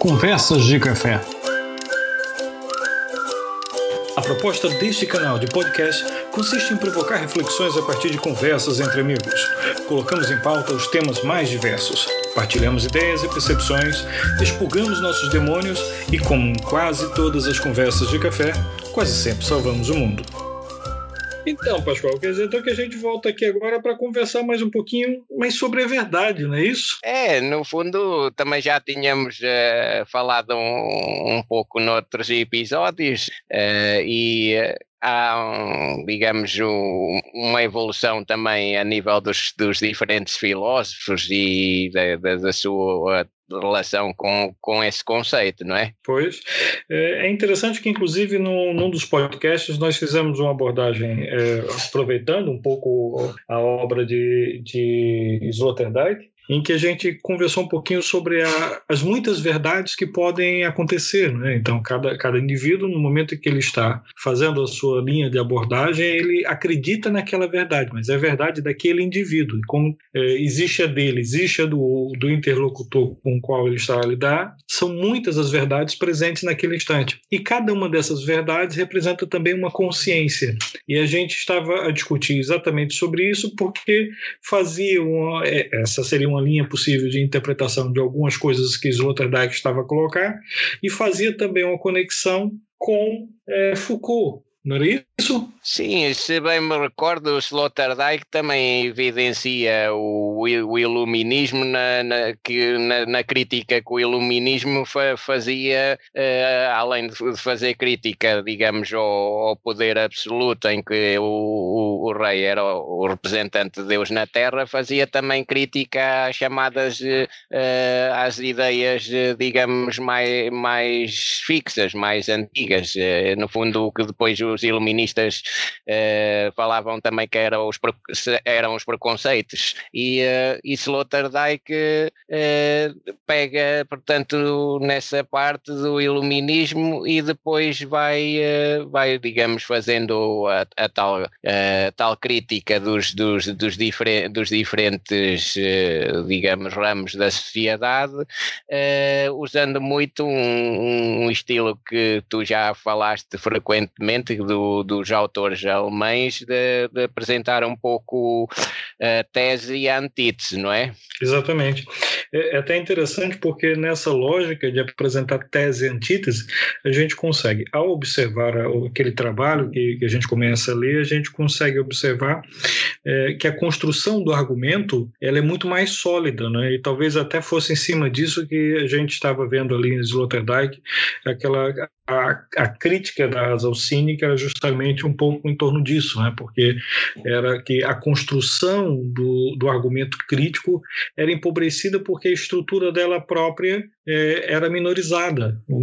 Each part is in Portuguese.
Conversas de Café. A proposta deste canal de podcast consiste em provocar reflexões a partir de conversas entre amigos. Colocamos em pauta os temas mais diversos. Partilhamos ideias e percepções, expurgamos nossos demônios e, como em quase todas as conversas de café, quase sempre salvamos o mundo. Então, Pascoal, quer dizer então que a gente volta aqui agora para conversar mais um pouquinho mais sobre a verdade, não é isso? É, no fundo também já tínhamos uh, falado um, um, pouco noutros episódios uh, e uh, há, digamos, um, uma evolução também a nível dos, dos diferentes filósofos e da, da, da sua relação com, com esse conceito, não é? Pois. É, é interessante que, inclusive, no, num dos podcasts nós fizemos uma abordagem é, aproveitando um pouco a obra de, de Sloterdijk, em que a gente conversou um pouquinho sobre a, as muitas verdades que podem acontecer. Né? Então, cada, cada indivíduo, no momento em que ele está fazendo a sua linha de abordagem, ele acredita naquela verdade, mas é a verdade daquele indivíduo. E como é, existe a dele, existe a do, do interlocutor com o qual ele está a lidar, são muitas as verdades presentes naquele instante. E cada uma dessas verdades representa também uma consciência. E a gente estava a discutir exatamente sobre isso porque fazia uma. É, essa seria uma linha possível de interpretação de algumas coisas que Sloterdijk estava a colocar, e fazia também uma conexão com é, Foucault, não era isso? Sim, se bem me recordo, o Sloterdijk também evidencia o, o iluminismo na, na, que, na, na, crítica que o iluminismo fa, fazia, uh, além de fazer crítica, digamos, ao, ao, poder absoluto em que o, o, o, rei era o, representante de Deus na Terra, fazia também crítica às chamadas, uh, às ideias, digamos, mais, mais fixas, mais antigas. Uh, no fundo, o que depois os iluministas uh, falavam também que eram os, eram os preconceitos. E, uh, e Sloterdijk uh, pega, portanto, nessa parte do iluminismo e depois vai, vai digamos, fazendo a, a tal, a tal crítica dos, dos, dos, dos diferentes, digamos, ramos da sociedade, usando muito um, um estilo que tu já falaste frequentemente do, dos autores alemães de, de, apresentar um pouco a tese e a antítese, não é? Exatamente. É, é até interessante porque nessa lógica de apresentar tese e antítese, a gente consegue, ao observar aquele trabalho que, que a gente começa a ler, a gente consegue observar é, que a construção do argumento ela é muito mais sólida, né? e talvez até fosse em cima disso que a gente estava vendo ali em Sloterdijk, aquela a, a, crítica da razão cínica era justamente um pouco em torno disso, né? porque era que a construção do, do argumento crítico era empobrecida porque a estrutura dela própria é, era minorizada. O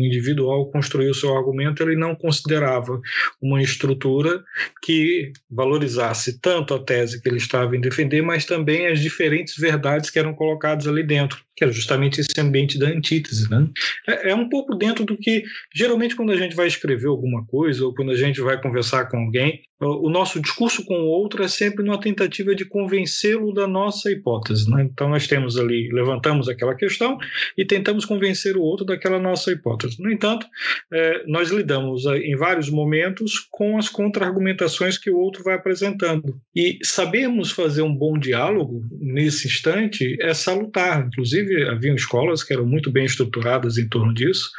construir o seu argumento, ele não considerava uma estrutura que valorizasse tanto a tese que ele estava em defender, mas também as diferentes verdades que eram colocadas ali dentro que era justamente esse ambiente da antítese. Né? É, é, um pouco dentro do que, geralmente, quando a gente vai escrever alguma coisa ou quando a gente vai conversar com alguém, o nosso discurso com o outro é sempre numa tentativa de convencê-lo da nossa hipótese. Né? Então, nós temos ali, levantamos aquela questão e tentamos convencer o outro daquela nossa hipótese. No entanto, é, nós lidamos é, em vários momentos com as contra-argumentações que o outro vai apresentando. E sabermos fazer um bom diálogo nesse instante é salutar. Inclusive, haviam escolas que eram muito bem estruturadas em torno disso,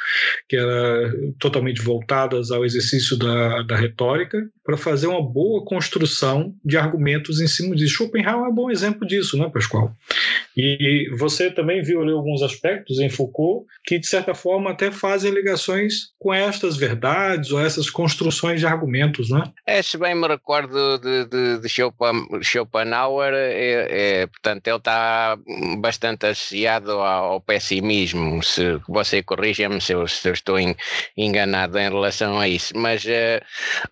que eram totalmente voltadas ao exercício da, da retórica, para fazer uma boa construção de argumentos em cima disso. Schopenhauer é um bom exemplo disso, né, Pascoal? E você também viu ali alguns aspectos em Foucault que, de certa forma, até fazem ligações com estas verdades ou essas construções de argumentos, né? É, se bem me recordo de, de, de Schopenhauer, é, é, portanto, ele está bastante associado ao, pessimismo. Se você corrija-me se, se, eu estou enganado em relação a isso, mas uh,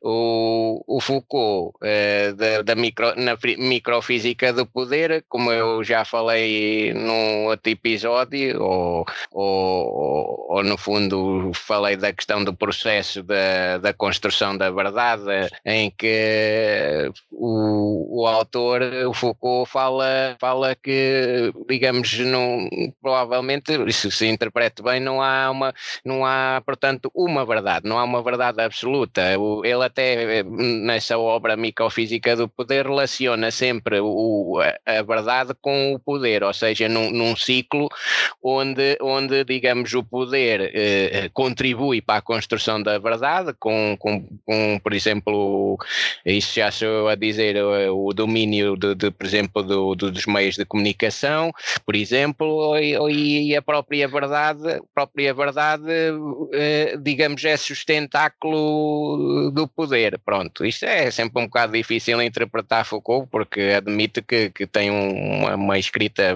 o, o Foucault, uh, da, da micro, na microfísica do poder, como eu já falei num outro episódio, ou, ou, ou, no fundo falei da questão do processo da, da construção da verdade, em que o, o autor, o Foucault, fala, fala que, digamos, não, provavelmente, se se bem, não há uma, não há, portanto, uma verdade, não há uma verdade absoluta. Ele até nessa obra Microfísica do Poder relaciona sempre o, a, a verdade com o poder, ou seja, num, num ciclo onde, onde, digamos, o poder eh, contribui para a construção da verdade, com, com, com, por exemplo, isso já sou a dizer, o, domínio, de, de, por exemplo, do, do, dos meios de comunicação, por exemplo, e, e a própria verdade, própria verdade, eh, digamos, é sustentáculo do poder. Pronto, isto é sempre um bocado difícil interpretar Foucault, porque admito que, que tem uma escrita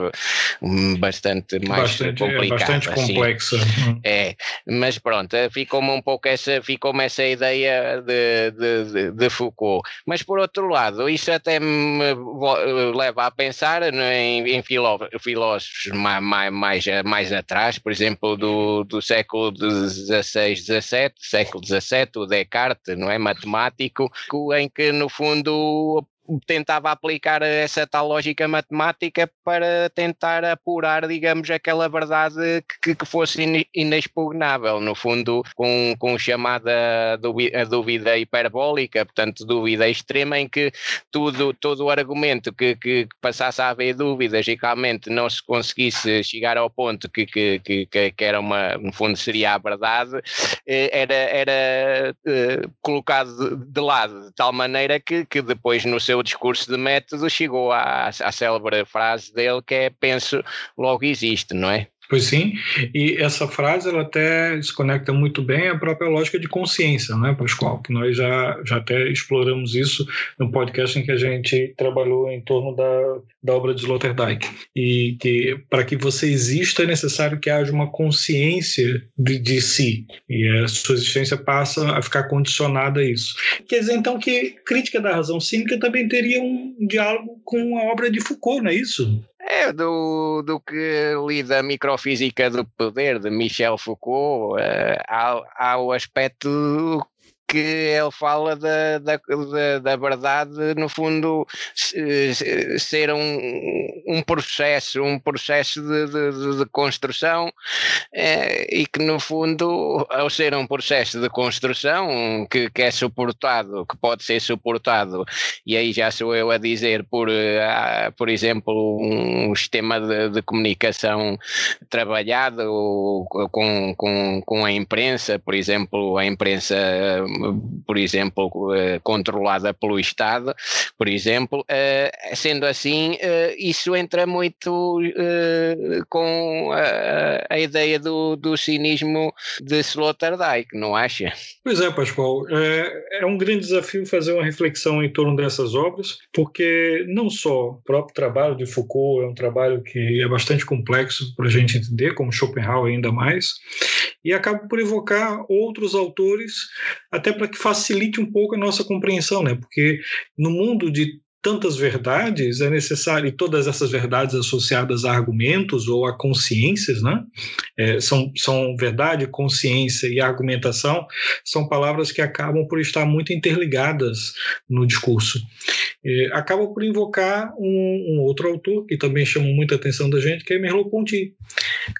bastante mais bastante, complicada. É bastante assim. complexa. É, mas pronto, ficou-me um pouco essa, ficou-me essa ideia de, de, de, de, Foucault. Mas por outro lado, isso até me leva a pensar em, em filósofos mais, mais, mais atrás, por exemplo, do, do século XVI, XVII, século XVII, o Descartes, não é? Matemático, em que no fundo tentava aplicar essa tal lógica matemática para tentar apurar, digamos, aquela verdade que, que fosse inexpugnável, no fundo, com, com chamada dúvida, dúvida hiperbólica, portanto, dúvida extrema, em que tudo, todo o argumento que, que passasse a haver dúvidas e realmente não se conseguisse chegar ao ponto que, que, que, que era uma, no fundo, seria a verdade, eh, era, era eh, colocado de lado de tal maneira que, que depois no seu discurso de método chegou à, à célebre frase dele que é penso, logo existe, não é? Pois sim, e essa frase ela até se conecta muito bem à própria lógica de consciência, né, Pascoal? Que nós já, já até exploramos isso no podcast em que a gente trabalhou em torno da, da obra de Sloterdijk. E que para que você exista é necessário que haja uma consciência de, de si, e a sua existência passa a ficar condicionada a isso. Quer dizer, então, que crítica da razão cínica também teria um diálogo com a obra de Foucault, não é isso? É, do, do que li da microfísica do poder de Michel Foucault, uh, há, há o aspecto que ele fala da, da, da, da verdade, no fundo, ser um, um processo, um processo de, de, de construção é, e que, no fundo, ao ser um processo de construção que, que é suportado, que pode ser suportado, e aí já sou eu a dizer, por, uh, por exemplo, um sistema de, de comunicação trabalhado com, com, com a imprensa, por exemplo, a imprensa por exemplo, eh, controlada pelo Estado, por exemplo, eh, sendo assim, eh, isso entra muito com a, ideia do, do cinismo de Sloterdijk, não acha? Pois é, Pascoal, é, é um grande desafio fazer uma reflexão em torno dessas obras, porque não só o próprio trabalho de Foucault é um trabalho que é bastante complexo para a gente entender, como Schopenhauer ainda mais, e acaba por evocar outros autores, até para que facilite um pouco a nossa compreensão, né? Porque no mundo de tantas verdades, é necessário, e todas essas verdades associadas a argumentos ou a consciências, né? É, são, são verdade, consciência e argumentação, são palavras que acabam por estar muito interligadas no discurso. É, acaba por invocar um, um, outro autor que também chama muita atenção da gente, que é Merleau-Ponty,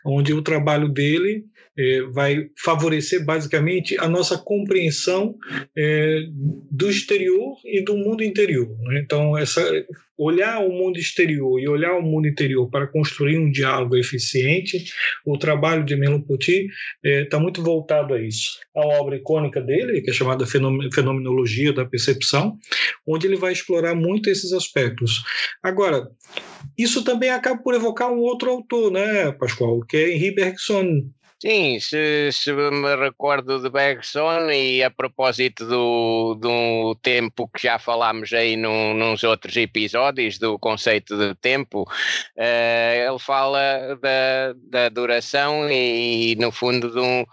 onde o trabalho dele é, vai favorecer basicamente a nossa compreensão é, do exterior e do mundo interior. Né? Então, essa, olhar o mundo exterior e olhar o mundo interior para construir um diálogo eficiente, o trabalho de Merleau-Ponty está é, muito voltado a isso. A obra icônica dele, que é chamada Fenomenologia da Percepção, onde ele vai explorar muito esses aspectos. Agora, isso também acaba por evocar um outro autor, né, Pascoal, que é Henri Bergson, Sim, se, se me recordo de Bergson e a propósito do, do tempo que já falámos aí num, nos outros episódios do conceito de tempo, uh, ele fala da, da duração e, no fundo de um,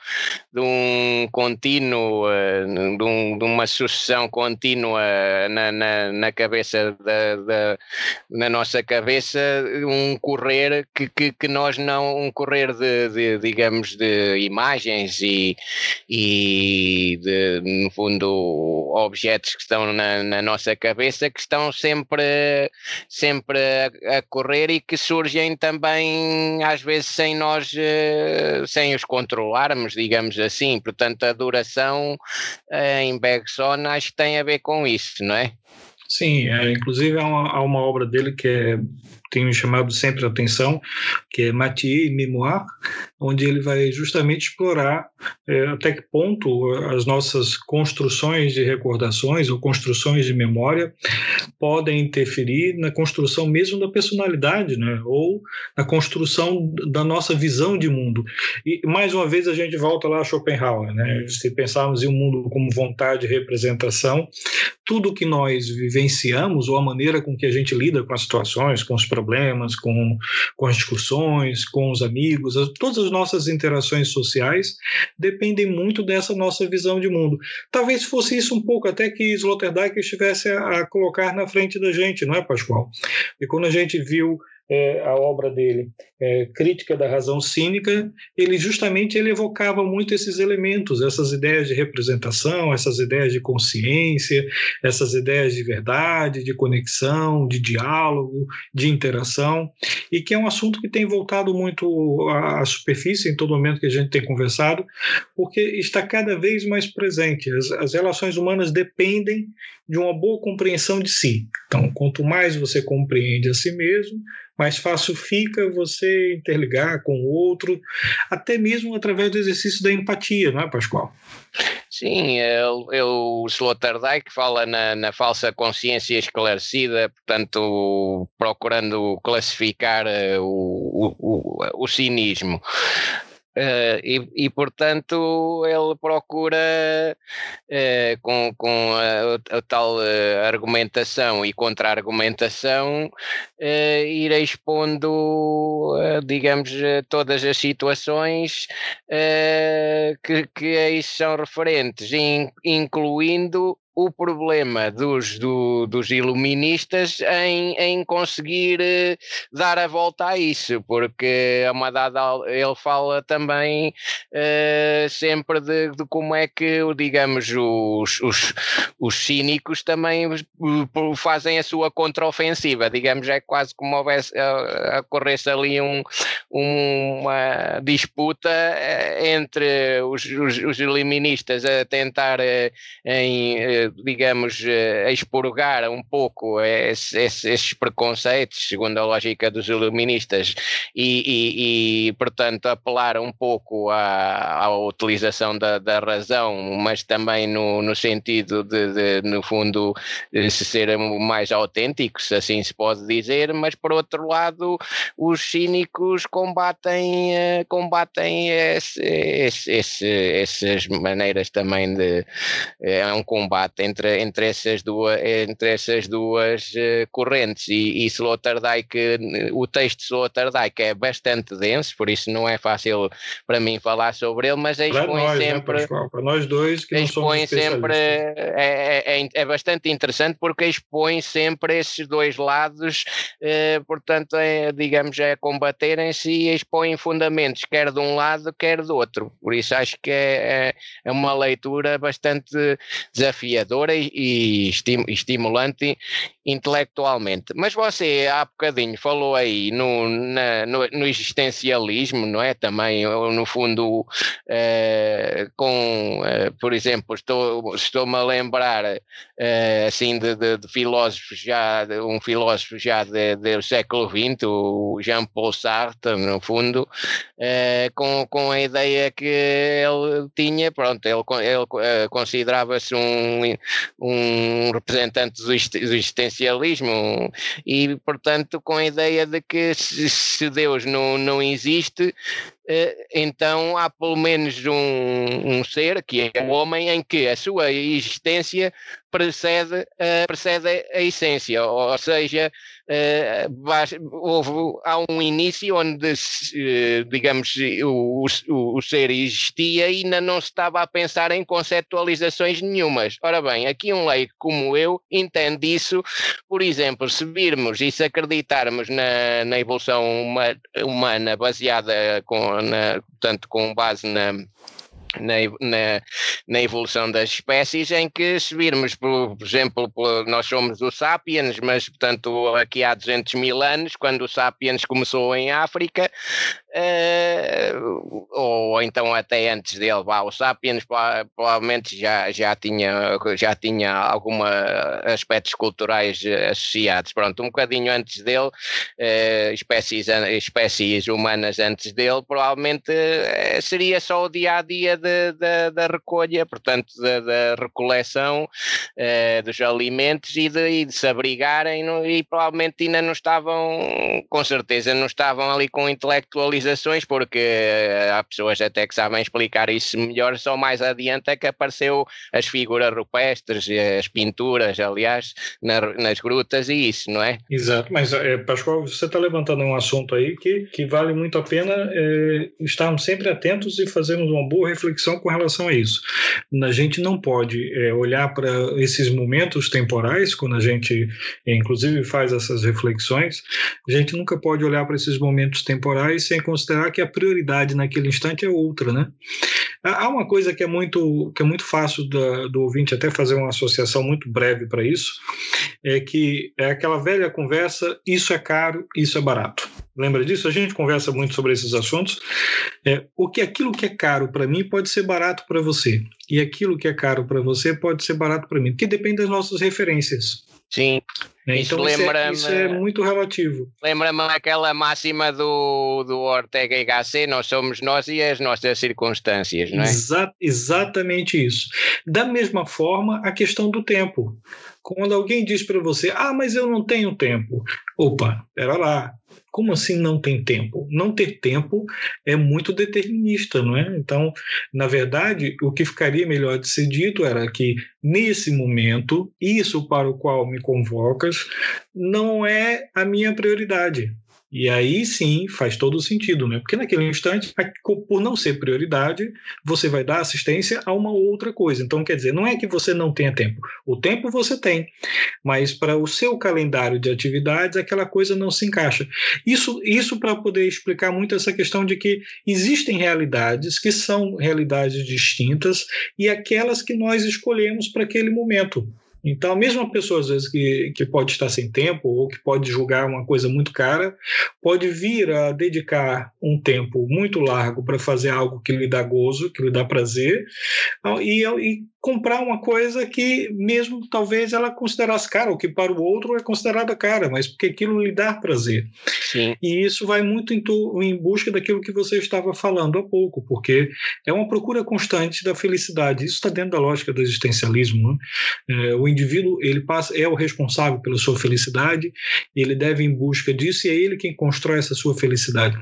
de um contínuo, uh, de, um, de, uma sucessão contínua na, na, na cabeça da, da, na nossa cabeça, um correr que, que, que nós não, um correr de, de digamos de imagens e, e de, no fundo, objetos que estão na, na nossa cabeça que estão sempre, sempre a, a, correr e que surgem também, às vezes, sem nós, eh, sem os controlarmos, digamos assim. Portanto, a duração eh, em Bergson acho que tem a ver com isso, não é? Sim, é, inclusive há uma, há uma obra dele que é tem me chamado sempre a atenção, que é Mathieu Memoir, onde ele vai justamente explorar é, até que ponto as nossas construções de recordações ou construções de memória podem interferir na construção mesmo da personalidade, né? ou na construção da nossa visão de mundo. E mais uma vez a gente volta lá a Schopenhauer, né? se pensarmos em um mundo como vontade e representação, tudo que nós vivenciamos ou a maneira com que a gente lida com as situações, com os problemas, com, com as discussões, com os amigos, todas as nossas interações sociais dependem muito dessa nossa visão de mundo. Talvez fosse isso um pouco até que Sloterdijk estivesse a, a colocar na frente da gente, não é, Pascoal? E quando a gente viu é, a obra dele, é, Crítica da Razão Cínica, ele justamente ele evocava muito esses elementos, essas ideias de representação, essas ideias de consciência, essas ideias de verdade, de conexão, de diálogo, de interação, e que é um assunto que tem voltado muito à superfície em todo momento que a gente tem conversado, porque está cada vez mais presente. As, as relações humanas dependem de uma boa compreensão de si. Então, quanto mais você compreende a si mesmo, mais fácil fica você interligar com o outro, até mesmo através do exercício da empatia, não é, Pascoal? Sim, ele, o Sloterdijk fala na, na, falsa consciência esclarecida, portanto, procurando classificar eh, o, o, o cinismo. Uh, e, e, portanto, ele procura, uh, com, com a, a tal uh, argumentação e contra-argumentação, ir expondo, digamos, todas as situações que, que isso são referentes, in, incluindo o problema dos, do, dos iluministas em, em conseguir eh, dar a volta a isso, porque a uma dada ele fala também uh, sempre de, de, como é que, digamos, os, os, os cínicos também fazem a sua contraofensiva, digamos, é quase como houvesse, ocorresse ali um, uma disputa entre os, os, os iluministas a tentar em digamos, eh, expurgar um pouco esse, esse, esses preconceitos, segundo a lógica dos iluministas, e, e, e portanto, apelar um pouco à, à utilização da, da, razão, mas também no, no sentido de, de, no fundo, se ser mais autênticos, assim se pode dizer, mas por outro lado, os cínicos combatem, eh, combatem esse, esse, esse, essas maneiras também de. É um combate entre, entre, essas duas, entre essas duas uh, correntes. E, e Sloterdijk, o texto de Sloterdijk é bastante denso, por isso não é fácil para mim falar sobre ele, mas expõe nós, né, sempre. Né, para nós dois que expõe sempre é, é, é, é, bastante interessante porque expõe sempre esses dois lados, uh, portanto, é, digamos, é combaterem-se e expõem fundamentos, quer de um lado, quer do outro. Por isso acho que é, é, é uma leitura bastante desafiadora desafiadora e, estimulante intelectualmente. Mas você há bocadinho falou aí no, na, no, no, existencialismo, não é? Também, no fundo, uh, com, uh, por exemplo, estou, estou-me a lembrar uh, assim de, de, de, filósofos já, de um filósofo já do século XX, o Jean-Paul Sartre, no fundo, com, com a ideia que ele tinha, pronto, ele, ele considerava-se um, um representante do, existencialismo e, portanto, com a ideia de que se, Deus não, não existe, então há pelo menos um, um ser, que é o homem, em que a sua existência precede, uh, precede a essência, ou, seja, uh, houve, há um início onde, digamos, o, o, o, ser existia e ainda não se estava a pensar em conceptualizações nenhumas. Ora bem, aqui um leigo como eu entende isso, por exemplo, se virmos e se acreditarmos na, na evolução humana baseada com, na, portanto, com base na na, na, na, evolução das espécies, em que se virmos, por, por exemplo, por, nós somos o Sapiens, mas portanto aqui há 200 mil anos, quando o Sapiens começou em África, uh, ou então até antes dele, vá, o Sapiens provavelmente já, já, tinha, já tinha algum aspectos culturais associados, pronto, um bocadinho antes dele, uh, espécies, espécies humanas antes dele, provavelmente uh, seria só o dia a da, recolha, portanto, da, da recoleção dos alimentos e de, e de se abrigarem, e provavelmente ainda não estavam, com certeza, não estavam ali com intelectualização civilizações, porque eh, há pessoas até que sabem explicar isso melhor, só mais adiante é que apareceu as figuras rupestres, as pinturas, aliás, na, nas grutas e isso, não é? Exato, mas é, Pascoal, você está levantando um assunto aí que, que vale muito a pena é, estarmos sempre atentos e fazermos uma boa reflexão com relação a isso. A gente não pode é, olhar para esses momentos temporais, quando a gente, inclusive, faz essas reflexões, a gente nunca pode olhar para esses momentos temporais sem considerar que a prioridade naquele instante é outra, né? Há uma coisa que é muito, que é muito fácil do, do ouvinte até fazer uma associação muito breve para isso, é que é aquela velha conversa, isso é caro, isso é barato. Lembra disso? A gente conversa muito sobre esses assuntos. É, o que aquilo que é caro para mim pode ser barato para você, e aquilo que é caro para você pode ser barato para mim, porque depende das nossas referências. Sim. Né? Isso então lembra isso, é, isso é muito relativo. Lembra-me aquela máxima do, do Ortega y Gasset, nós somos nós e as nossas circunstâncias, não é? Exa exatamente isso. Da mesma forma, a questão do tempo. Quando alguém diz para você, ah, mas eu não tenho tempo. Opa, pera lá. Como assim não tem tempo? Não ter tempo é muito determinista, não é? Então, na verdade, o que ficaria melhor de ser dito era que, nesse momento, isso para o qual me convocas não é a minha prioridade. E aí sim faz todo sentido, né? Porque naquele instante, por não ser prioridade, você vai dar assistência a uma outra coisa. Então, quer dizer, não é que você não tenha tempo. O tempo você tem, mas para o seu calendário de atividades, aquela coisa não se encaixa. Isso, isso para poder explicar muito essa questão de que existem realidades que são realidades distintas e aquelas que nós escolhemos para aquele momento. Então, a mesma pessoa, às vezes, que, que pode estar sem tempo ou que pode julgar uma coisa muito cara, pode vir a dedicar um tempo muito largo para fazer algo que lhe dá gozo, que lhe dá prazer, e, e comprar uma coisa que mesmo talvez ela considerasse cara, ou que para o outro é considerada cara, mas porque aquilo lhe dá prazer. Sim. E isso vai muito em, tu, em busca daquilo que você estava falando há pouco, porque é uma procura constante da felicidade. Isso está dentro da lógica do existencialismo. Né? É, o indivíduo ele passa, é o responsável pela sua felicidade, ele deve em busca disso e é ele quem constrói essa sua felicidade.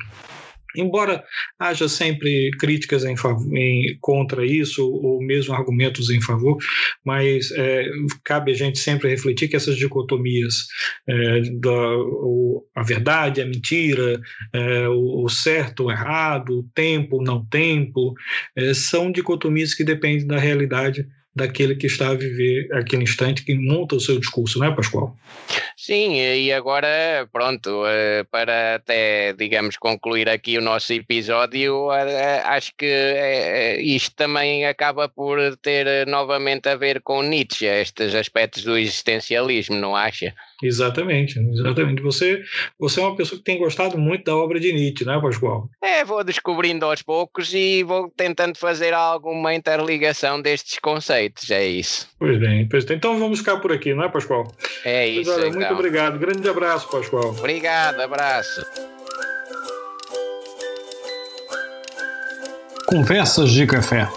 Embora haja sempre críticas em, em, contra isso, ou mesmo argumentos em favor, mas é, cabe a gente sempre refletir que essas dicotomias é, da o, a verdade, a mentira, é, o, o, certo, o errado, o tempo, não tempo, é, são dicotomias que dependem da realidade daquele que está a viver aquele instante, que monta o seu discurso, não é, Pascoal? Sim, e agora, pronto, eh, para até, digamos, concluir aqui o nosso episódio, eh, eh, acho que isto também acaba por ter novamente a ver com Nietzsche, estes aspectos do existencialismo, não acha? Exatamente, exatamente. Você, você é uma pessoa que tem gostado muito da obra de Nietzsche, não é, Pascoal? É, vou descobrindo aos poucos e vou tentando fazer alguma interligação destes conceitos, é isso. Pois bem, pois bem. Então vamos ficar por aqui, não é, Pascoal? É isso. Pois, olha, então. Obrigado. Grande abraço, Pascoal. Obrigado, abraço. Conversas de Café.